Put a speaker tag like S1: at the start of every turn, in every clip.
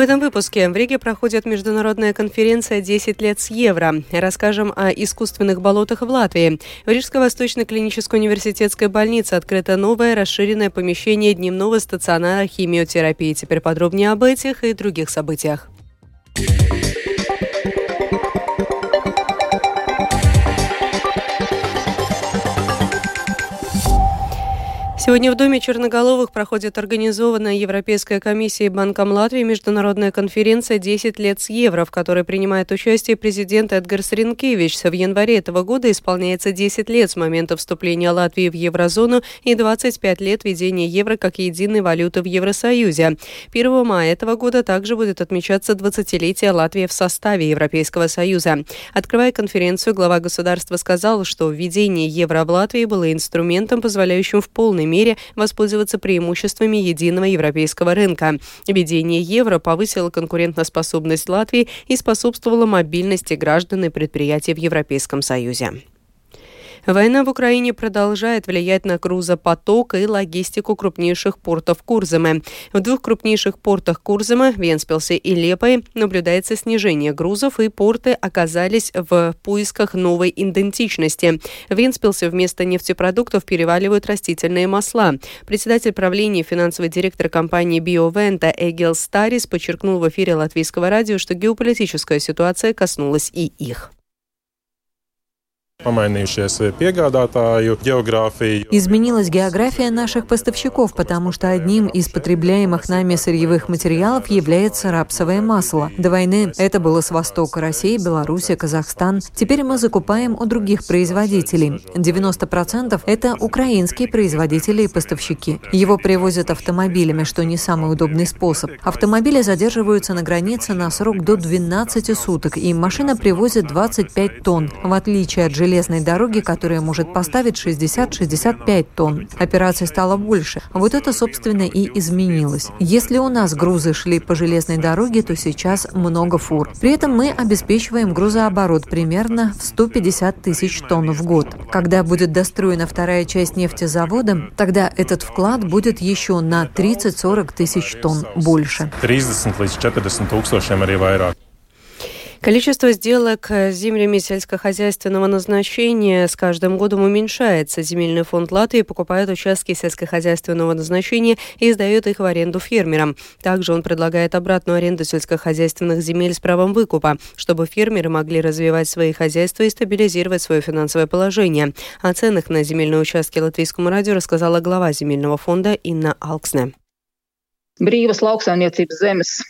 S1: этом выпуске в Риге проходит международная конференция «10 лет с евро». Расскажем о искусственных болотах в Латвии. В Рижско-Восточной клинической университетской больнице открыто новое расширенное помещение дневного стационара химиотерапии. Теперь подробнее об этих и других событиях. Сегодня в Доме Черноголовых проходит организованная Европейской комиссией Банком Латвии международная конференция «10 лет с евро», в которой принимает участие президент Эдгар Сринкевич. В январе этого года исполняется 10 лет с момента вступления Латвии в еврозону и 25 лет введения евро как единой валюты в Евросоюзе. 1 мая этого года также будет отмечаться 20-летие Латвии в составе Европейского Союза. Открывая конференцию, глава государства сказал, что введение евро в Латвии было инструментом, позволяющим в полной мере воспользоваться преимуществами единого европейского рынка. Введение евро повысило конкурентоспособность Латвии и способствовало мобильности граждан и предприятий в Европейском Союзе. Война в Украине продолжает влиять на грузопоток и логистику крупнейших портов Курзамы. В двух крупнейших портах Курзамы, Венспилсе и Лепой, наблюдается снижение грузов, и порты оказались в поисках новой идентичности. В Венспилсе вместо нефтепродуктов переваливают растительные масла. Председатель правления финансовый директор компании «Биовента» Эгил Старис подчеркнул в эфире латвийского радио, что геополитическая ситуация коснулась и их.
S2: Изменилась география наших поставщиков, потому что одним из потребляемых нами сырьевых материалов является рапсовое масло. До войны это было с востока России, Белоруссия, Казахстан. Теперь мы закупаем у других производителей. 90% это украинские производители и поставщики. Его привозят автомобилями, что не самый удобный способ. Автомобили задерживаются на границе на срок до 12 суток, и машина привозит 25 тонн, в отличие от железных железной дороги, которая может поставить 60-65 тонн. Операций стало больше. Вот это, собственно, и изменилось. Если у нас грузы шли по железной дороге, то сейчас много фур. При этом мы обеспечиваем грузооборот примерно в 150 тысяч тонн в год. Когда будет достроена вторая часть нефтезавода, тогда этот вклад будет еще на 30-40 тысяч тонн больше. 30 līdz 40 tūkstošiem arī
S1: vairāk. Количество сделок с землями сельскохозяйственного назначения с каждым годом уменьшается. Земельный фонд Латвии покупает участки сельскохозяйственного назначения и сдает их в аренду фермерам. Также он предлагает обратную аренду сельскохозяйственных земель с правом выкупа, чтобы фермеры могли развивать свои хозяйства и стабилизировать свое финансовое положение. О ценах на земельные участки латвийскому радио рассказала глава земельного фонда Инна Алксне.
S3: Брīvas lauksaimniecības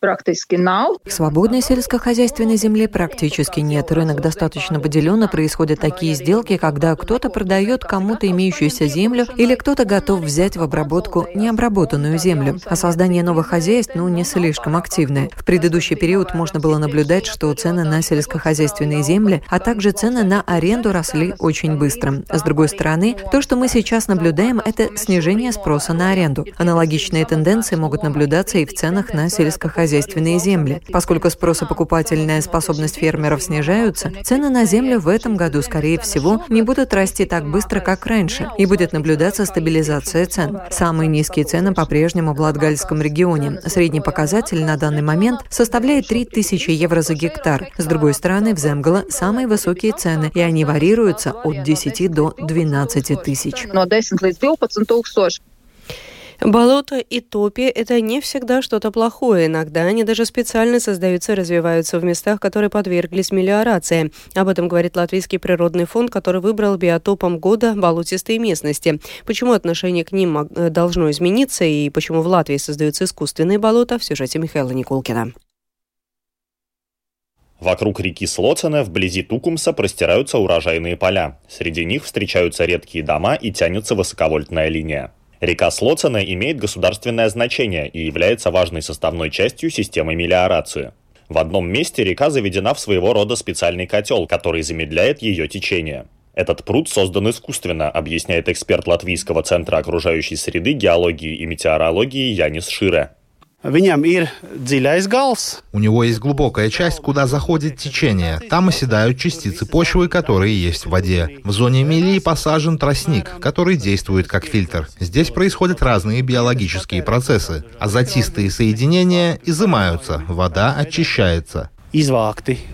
S3: практически nav.
S2: Свободной сельскохозяйственной земли практически нет. Рынок достаточно поделен, и происходят такие сделки, когда кто-то продает кому-то имеющуюся землю или кто-то готов взять в обработку необработанную землю. А создание новых хозяйств, ну, не слишком активное. В предыдущий период можно было наблюдать, что цены на сельскохозяйственные земли, а также цены на аренду росли очень быстро. С другой стороны, то, что мы сейчас наблюдаем, это снижение спроса на аренду. Аналогичные тенденции могут наблюдаться и в ценах на сельскохозяйственные земли. Поскольку спрос и покупательная способность фермеров снижаются, цены на землю в этом году, скорее всего, не будут расти так быстро, как раньше, и будет наблюдаться стабилизация цен. Самые низкие цены по-прежнему в Латгальском регионе. Средний показатель на данный момент составляет 3000 евро за гектар. С другой стороны, в Земгала самые высокие цены, и они варьируются от 10 до 12 тысяч.
S3: Но 10 līdz 12 tūkstoši.
S1: Болото и топи – это не всегда что-то плохое. Иногда они даже специально создаются и развиваются в местах, которые подверглись мелиорации. Об этом говорит Латвийский природный фонд, который выбрал биотопом года болотистые местности. Почему отношение к ним э, должно измениться и почему в Латвии создаются искусственные болота – в сюжете Михаила Никулкина.
S4: Вокруг реки Слоцена, вблизи Тукумса, простираются урожайные поля. Среди них встречаются редкие дома и тянется высоковольтная линия. Река Слоцена имеет государственное значение и является важной составной частью системы мелиорации. В одном месте река заведена в своего рода специальный котел, который замедляет ее течение. Этот пруд создан искусственно, объясняет эксперт Латвийского центра окружающей среды, геологии и метеорологии Янис Шире.
S5: У него есть глубокая часть, куда заходит течение. Там оседают частицы почвы, которые есть в воде. В зоне мелии посажен тростник, который действует как фильтр. Здесь происходят разные биологические процессы. Азотистые соединения изымаются, вода очищается.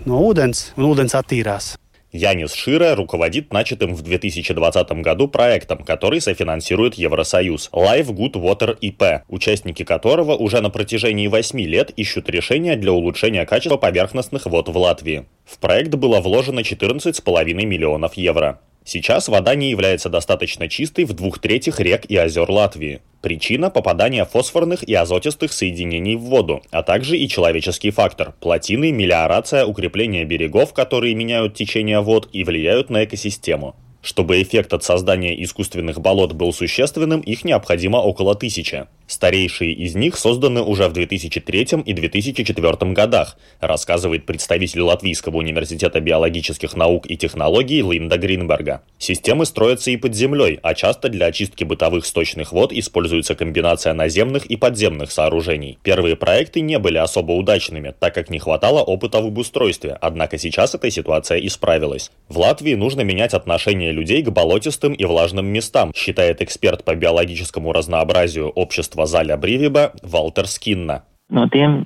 S6: No ūdens, un ūdens attīrās.
S4: Янис Шира руководит начатым в 2020 году проектом, который софинансирует Евросоюз Life Good Water IP, участники которого уже на протяжении 8 лет ищут решения для улучшения качества поверхностных вод в Латвии. В проект было вложено 14,5 миллионов евро. Сейчас вода не является достаточно чистой в двух третьих рек и озер Латвии. Причина – попадания фосфорных и азотистых соединений в воду, а также и человеческий фактор – плотины, мелиорация, укрепление берегов, которые меняют течение вод и влияют на экосистему. Чтобы эффект от создания искусственных болот был существенным, их необходимо около тысячи. Старейшие из них созданы уже в 2003 и 2004 годах, рассказывает представитель Латвийского университета биологических наук и технологий Линда Гринберга. Системы строятся и под землей, а часто для очистки бытовых сточных вод используется комбинация наземных и подземных сооружений. Первые проекты не были особо удачными, так как не хватало опыта в обустройстве, однако сейчас эта ситуация исправилась. В Латвии нужно менять отношение людей к болотистым и влажным местам, считает эксперт по биологическому разнообразию общества Заля Бривиба Валтер Скинна.
S7: Ir,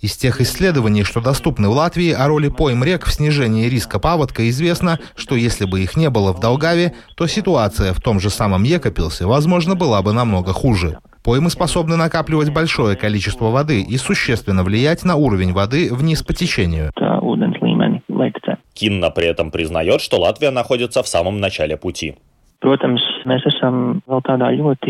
S5: Из тех исследований, что доступны в Латвии о роли пойм рек в снижении риска паводка, известно, что если бы их не было в Долгаве, то ситуация в том же самом Екопилсе, возможно, была бы намного хуже. Поймы способны накапливать большое количество воды и существенно влиять на уровень воды вниз по течению.
S4: Кинна при этом признает, что Латвия находится в самом начале пути.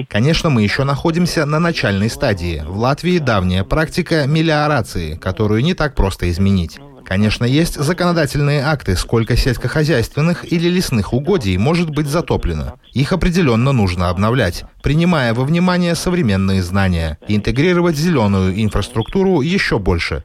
S5: Конечно, мы еще находимся на начальной стадии. В Латвии давняя практика мелиорации, которую не так просто изменить. Конечно, есть законодательные акты, сколько сельскохозяйственных или лесных угодий может быть затоплено. Их определенно нужно обновлять, принимая во внимание современные знания, интегрировать зеленую инфраструктуру еще больше.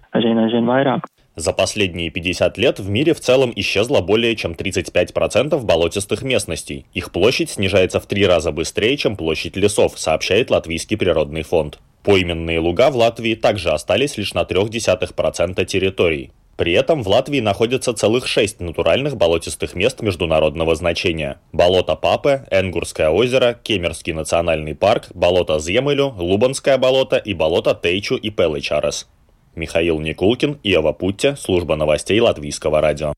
S4: За последние 50 лет в мире в целом исчезло более чем 35% болотистых местностей. Их площадь снижается в три раза быстрее, чем площадь лесов, сообщает Латвийский природный фонд. Пойменные луга в Латвии также остались лишь на 0,3% территорий. При этом в Латвии находится целых шесть натуральных болотистых мест международного значения. Болото Папе, Энгурское озеро, Кемерский национальный парк, болото Земелю, Лубанское болото и болото Тейчу и Пелычарес. Михаил Никулкин, Ева Путте, служба новостей Латвийского радио.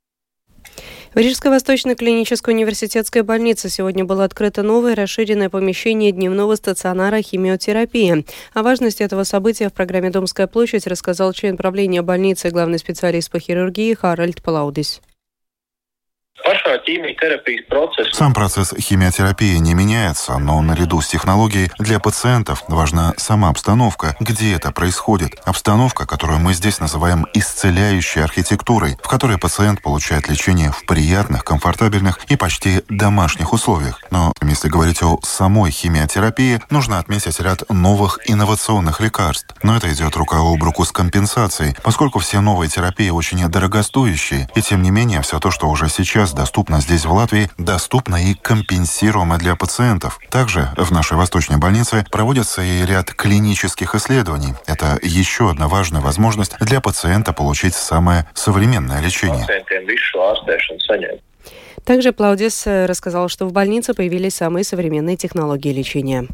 S1: В Рижской Восточной клинической университетской больнице сегодня было открыто новое расширенное помещение дневного стационара химиотерапии. О важности этого события в программе «Домская площадь» рассказал член правления больницы и главный специалист по хирургии Харальд Палаудис.
S8: Pašā ķīmijterapijas procesa
S9: Сам процесс химиотерапии не меняется, но наряду с технологией для пациентов важна сама обстановка, где это происходит. Обстановка, которую мы здесь называем исцеляющей архитектурой, в которой пациент получает лечение в приятных, комфортабельных и почти домашних условиях. Но если говорить о самой химиотерапии, нужно отметить ряд новых инновационных лекарств. Но это идет рука об руку с компенсацией, поскольку все новые терапии очень дорогостоящие, и тем не менее все то, что уже сейчас доступно здесь в Латвии, доступно и компенсируемо для пациентов. Также в нашей восточной больнице проводится и ряд клинических исследований. Это еще одна важная возможность для пациента получить самое современное лечение.
S1: Также Плаудис рассказал, что в больнице появились самые современные технологии лечения.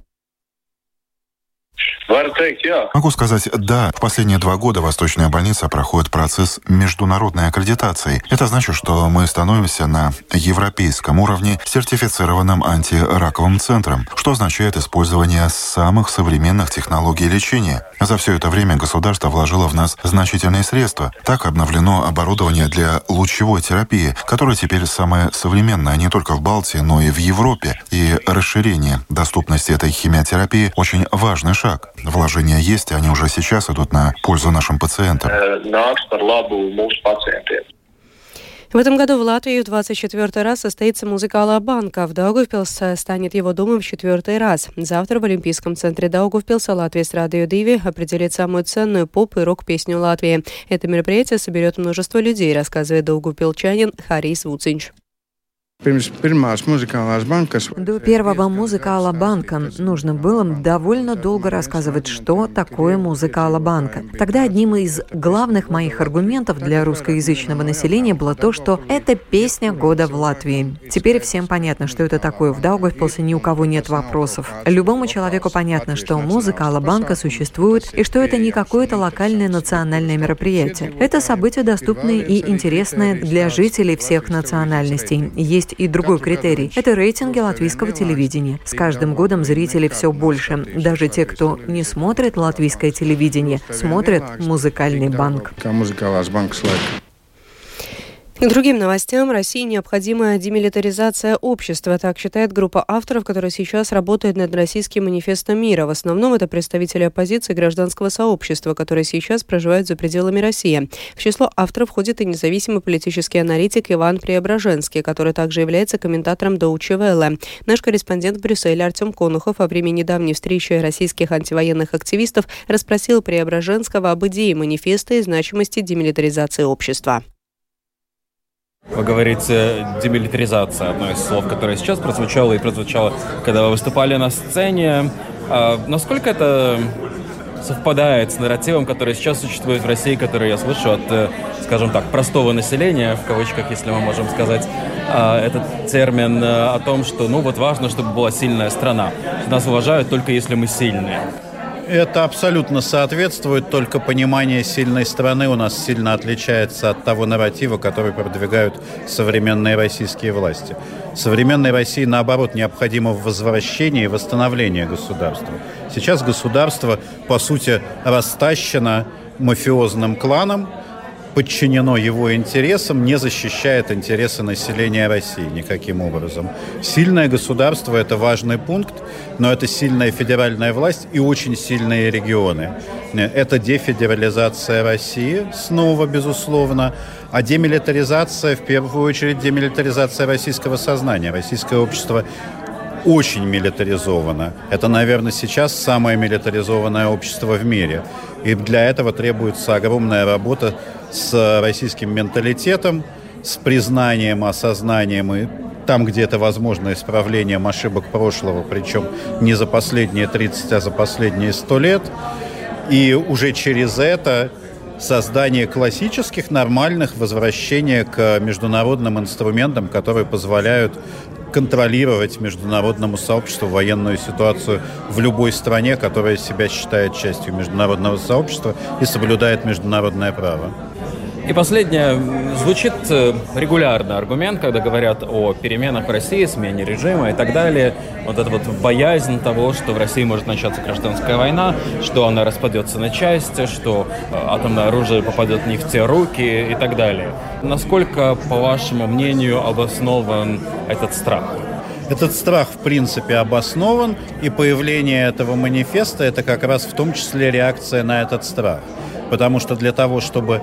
S9: Могу сказать, да, в последние два года Восточная больница проходит процесс международной аккредитации. Это значит, что мы становимся на европейском уровне сертифицированным антираковым центром, что означает использование самых современных технологий лечения. За все это время государство вложило в нас значительные средства. Так обновлено оборудование для лучевой терапии, которое теперь самое современное не только в Балтии, но и в Европе. И расширение доступности этой химиотерапии очень важный шаг. Вложения есть, и они уже сейчас идут на пользу нашим пациентам.
S8: pacientiem.
S1: В этом году в Латвии в 24 раз состоится музыкала банка. В Даугавпилс э, станет его домом в четвертый раз. Завтра в Олимпийском центре Даугавпилса Латвия с Радио Диви определит самую ценную поп- и рок-песню Латвии. Это мероприятие соберет множество людей, рассказывает даугавпилчанин Харис Вуцинч.
S2: До первого музыкала банка нужно было довольно долго рассказывать, что такое музыкала банка. Тогда одним из главных моих аргументов для русскоязычного населения было то, что это песня года в Латвии. Теперь всем понятно, что это такое. В Даугавпилсе ни у кого нет вопросов. Любому человеку понятно, что музыка Алабанка существует и что это не какое-то локальное национальное мероприятие. Это событие доступное и интересное для жителей всех национальностей. Есть и другой критерий. Это рейтинги латвийского телевидения. С каждым годом зрителей все больше. Даже те, кто не смотрит латвийское телевидение, смотрят музыкальный банк.
S1: К другим новостям. России необходима демилитаризация общества. Так считает группа авторов, которая сейчас работает над российским манифестом мира. В основном это представители оппозиции гражданского сообщества, которые сейчас проживают за пределами России. В число авторов входит и независимый политический аналитик Иван Преображенский, который также является комментатором Доучи Велле. Наш корреспондент в Брюсселе Артем Конухов во время недавней встречи российских антивоенных активистов расспросил Преображенского об идее манифеста и значимости демилитаризации общества.
S10: Вы говорите демилитаризация, одно из слов, которое сейчас прозвучало и прозвучало, когда вы выступали на сцене. А насколько это совпадает с нарративом, который сейчас существует в России, который я слышу от, э, скажем так, простого населения, в кавычках, если мы можем сказать, а, этот термин э, о том, что, ну, вот важно, чтобы была сильная страна. Нас уважают только если мы сильные.
S11: Это абсолютно соответствует, только понимание сильной страны у нас сильно отличается от того нарратива, который продвигают современные российские власти. Современной России, наоборот, необходимо возвращение и восстановление государства. Сейчас государство, по сути, растащено мафиозным кланом, подчинено его интересам, не защищает интересы населения России никаким образом. Сильное государство – это важный пункт, но это сильная федеральная власть и очень сильные регионы. Это дефедерализация России, снова, безусловно, а демилитаризация, в первую очередь, демилитаризация российского сознания. Российское общество очень милитаризовано. Это, наверное, сейчас самое милитаризованное общество в мире. И для этого требуется огромная работа с российским менталитетом, с признанием, осознанием и там, где это возможно, исправлением ошибок прошлого, причем не за последние 30, а за последние 100 лет. И уже через это создание классических, нормальных, возвращения к международным инструментам, которые позволяют контролировать международному сообществу военную ситуацию в любой стране, которая себя считает частью международного сообщества и соблюдает международное право.
S10: И последнее. Звучит э, регулярно аргумент, когда говорят о переменах в России, смене режима и так далее. Вот эта вот боязнь того, что в России может начаться гражданская война, что она распадется на части, что э, атомное оружие попадет не в те руки и так далее. Насколько, по вашему мнению, обоснован этот страх?
S11: Этот страх, в принципе, обоснован, и появление этого манифеста – это как раз в том числе реакция на этот страх. Потому что для того, чтобы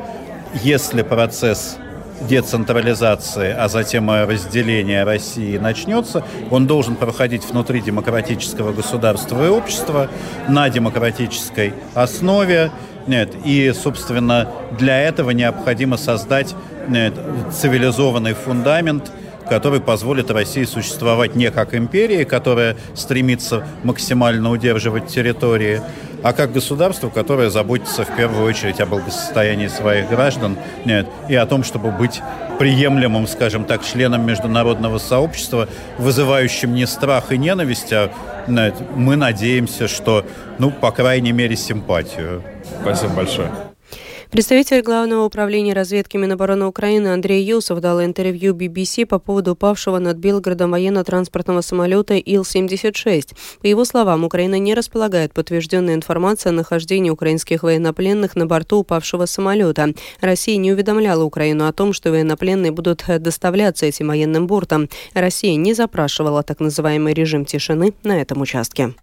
S11: если процесс децентрализации, а затем разделения России начнется, он должен проходить внутри демократического государства и общества на демократической основе. Нет, и, собственно, для этого необходимо создать нет, цивилизованный фундамент, который позволит России существовать не как империи, которая стремится максимально удерживать территории, а как государство, которое заботится в первую очередь о благосостоянии своих граждан нет, и о том, чтобы быть приемлемым, скажем так, членом международного сообщества, вызывающим не страх и ненависть, а нет, мы надеемся, что, ну, по крайней мере, симпатию.
S10: Спасибо большое.
S1: Представитель Главного управления разведки Минобороны Украины Андрей Юсов дал интервью BBC по поводу упавшего над Белгородом военно-транспортного самолета Ил-76. По его словам, Украина не располагает подтвержденной информацией о нахождении украинских военнопленных на борту упавшего самолета. Россия не уведомляла Украину о том, что военнопленные будут доставляться этим военным бортом. Россия не запрашивала так называемый режим тишины на этом участке.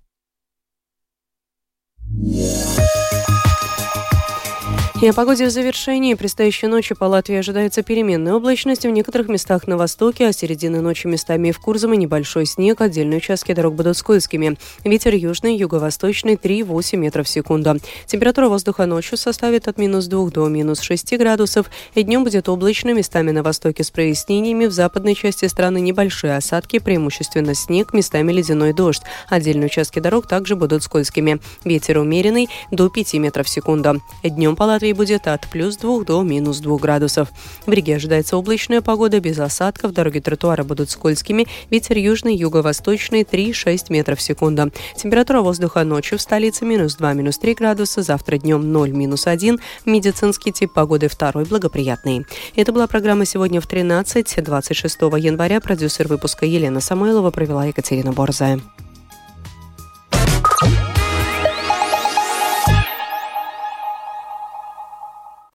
S1: И о погоде в завершении. Предстоящей ночью по Латвии ожидается переменная облачность. В некоторых местах на востоке, а середины ночи местами в Курзаме небольшой снег. Отдельные участки дорог будут скользкими. Ветер южный, юго-восточный 3-8 метров в секунду. Температура воздуха ночью составит от минус 2 до минус 6 градусов. И днем будет облачно, местами на востоке с прояснениями. В западной части страны небольшие осадки, преимущественно снег, местами ледяной дождь. Отдельные участки дорог также будут скользкими. Ветер умеренный до 5 метров в секунду. Днем по Латвии будет от плюс 2 до минус 2 градусов. В Риге ожидается облачная погода без осадков, дороги тротуара будут скользкими, ветер южный, юго-восточный 3-6 метров в секунду. Температура воздуха ночью в столице минус 2, минус 3 градуса, завтра днем 0, минус 1. Медицинский тип погоды второй благоприятный. Это была программа сегодня в 13, 26 января. Продюсер выпуска Елена Самойлова провела Екатерина Борзая.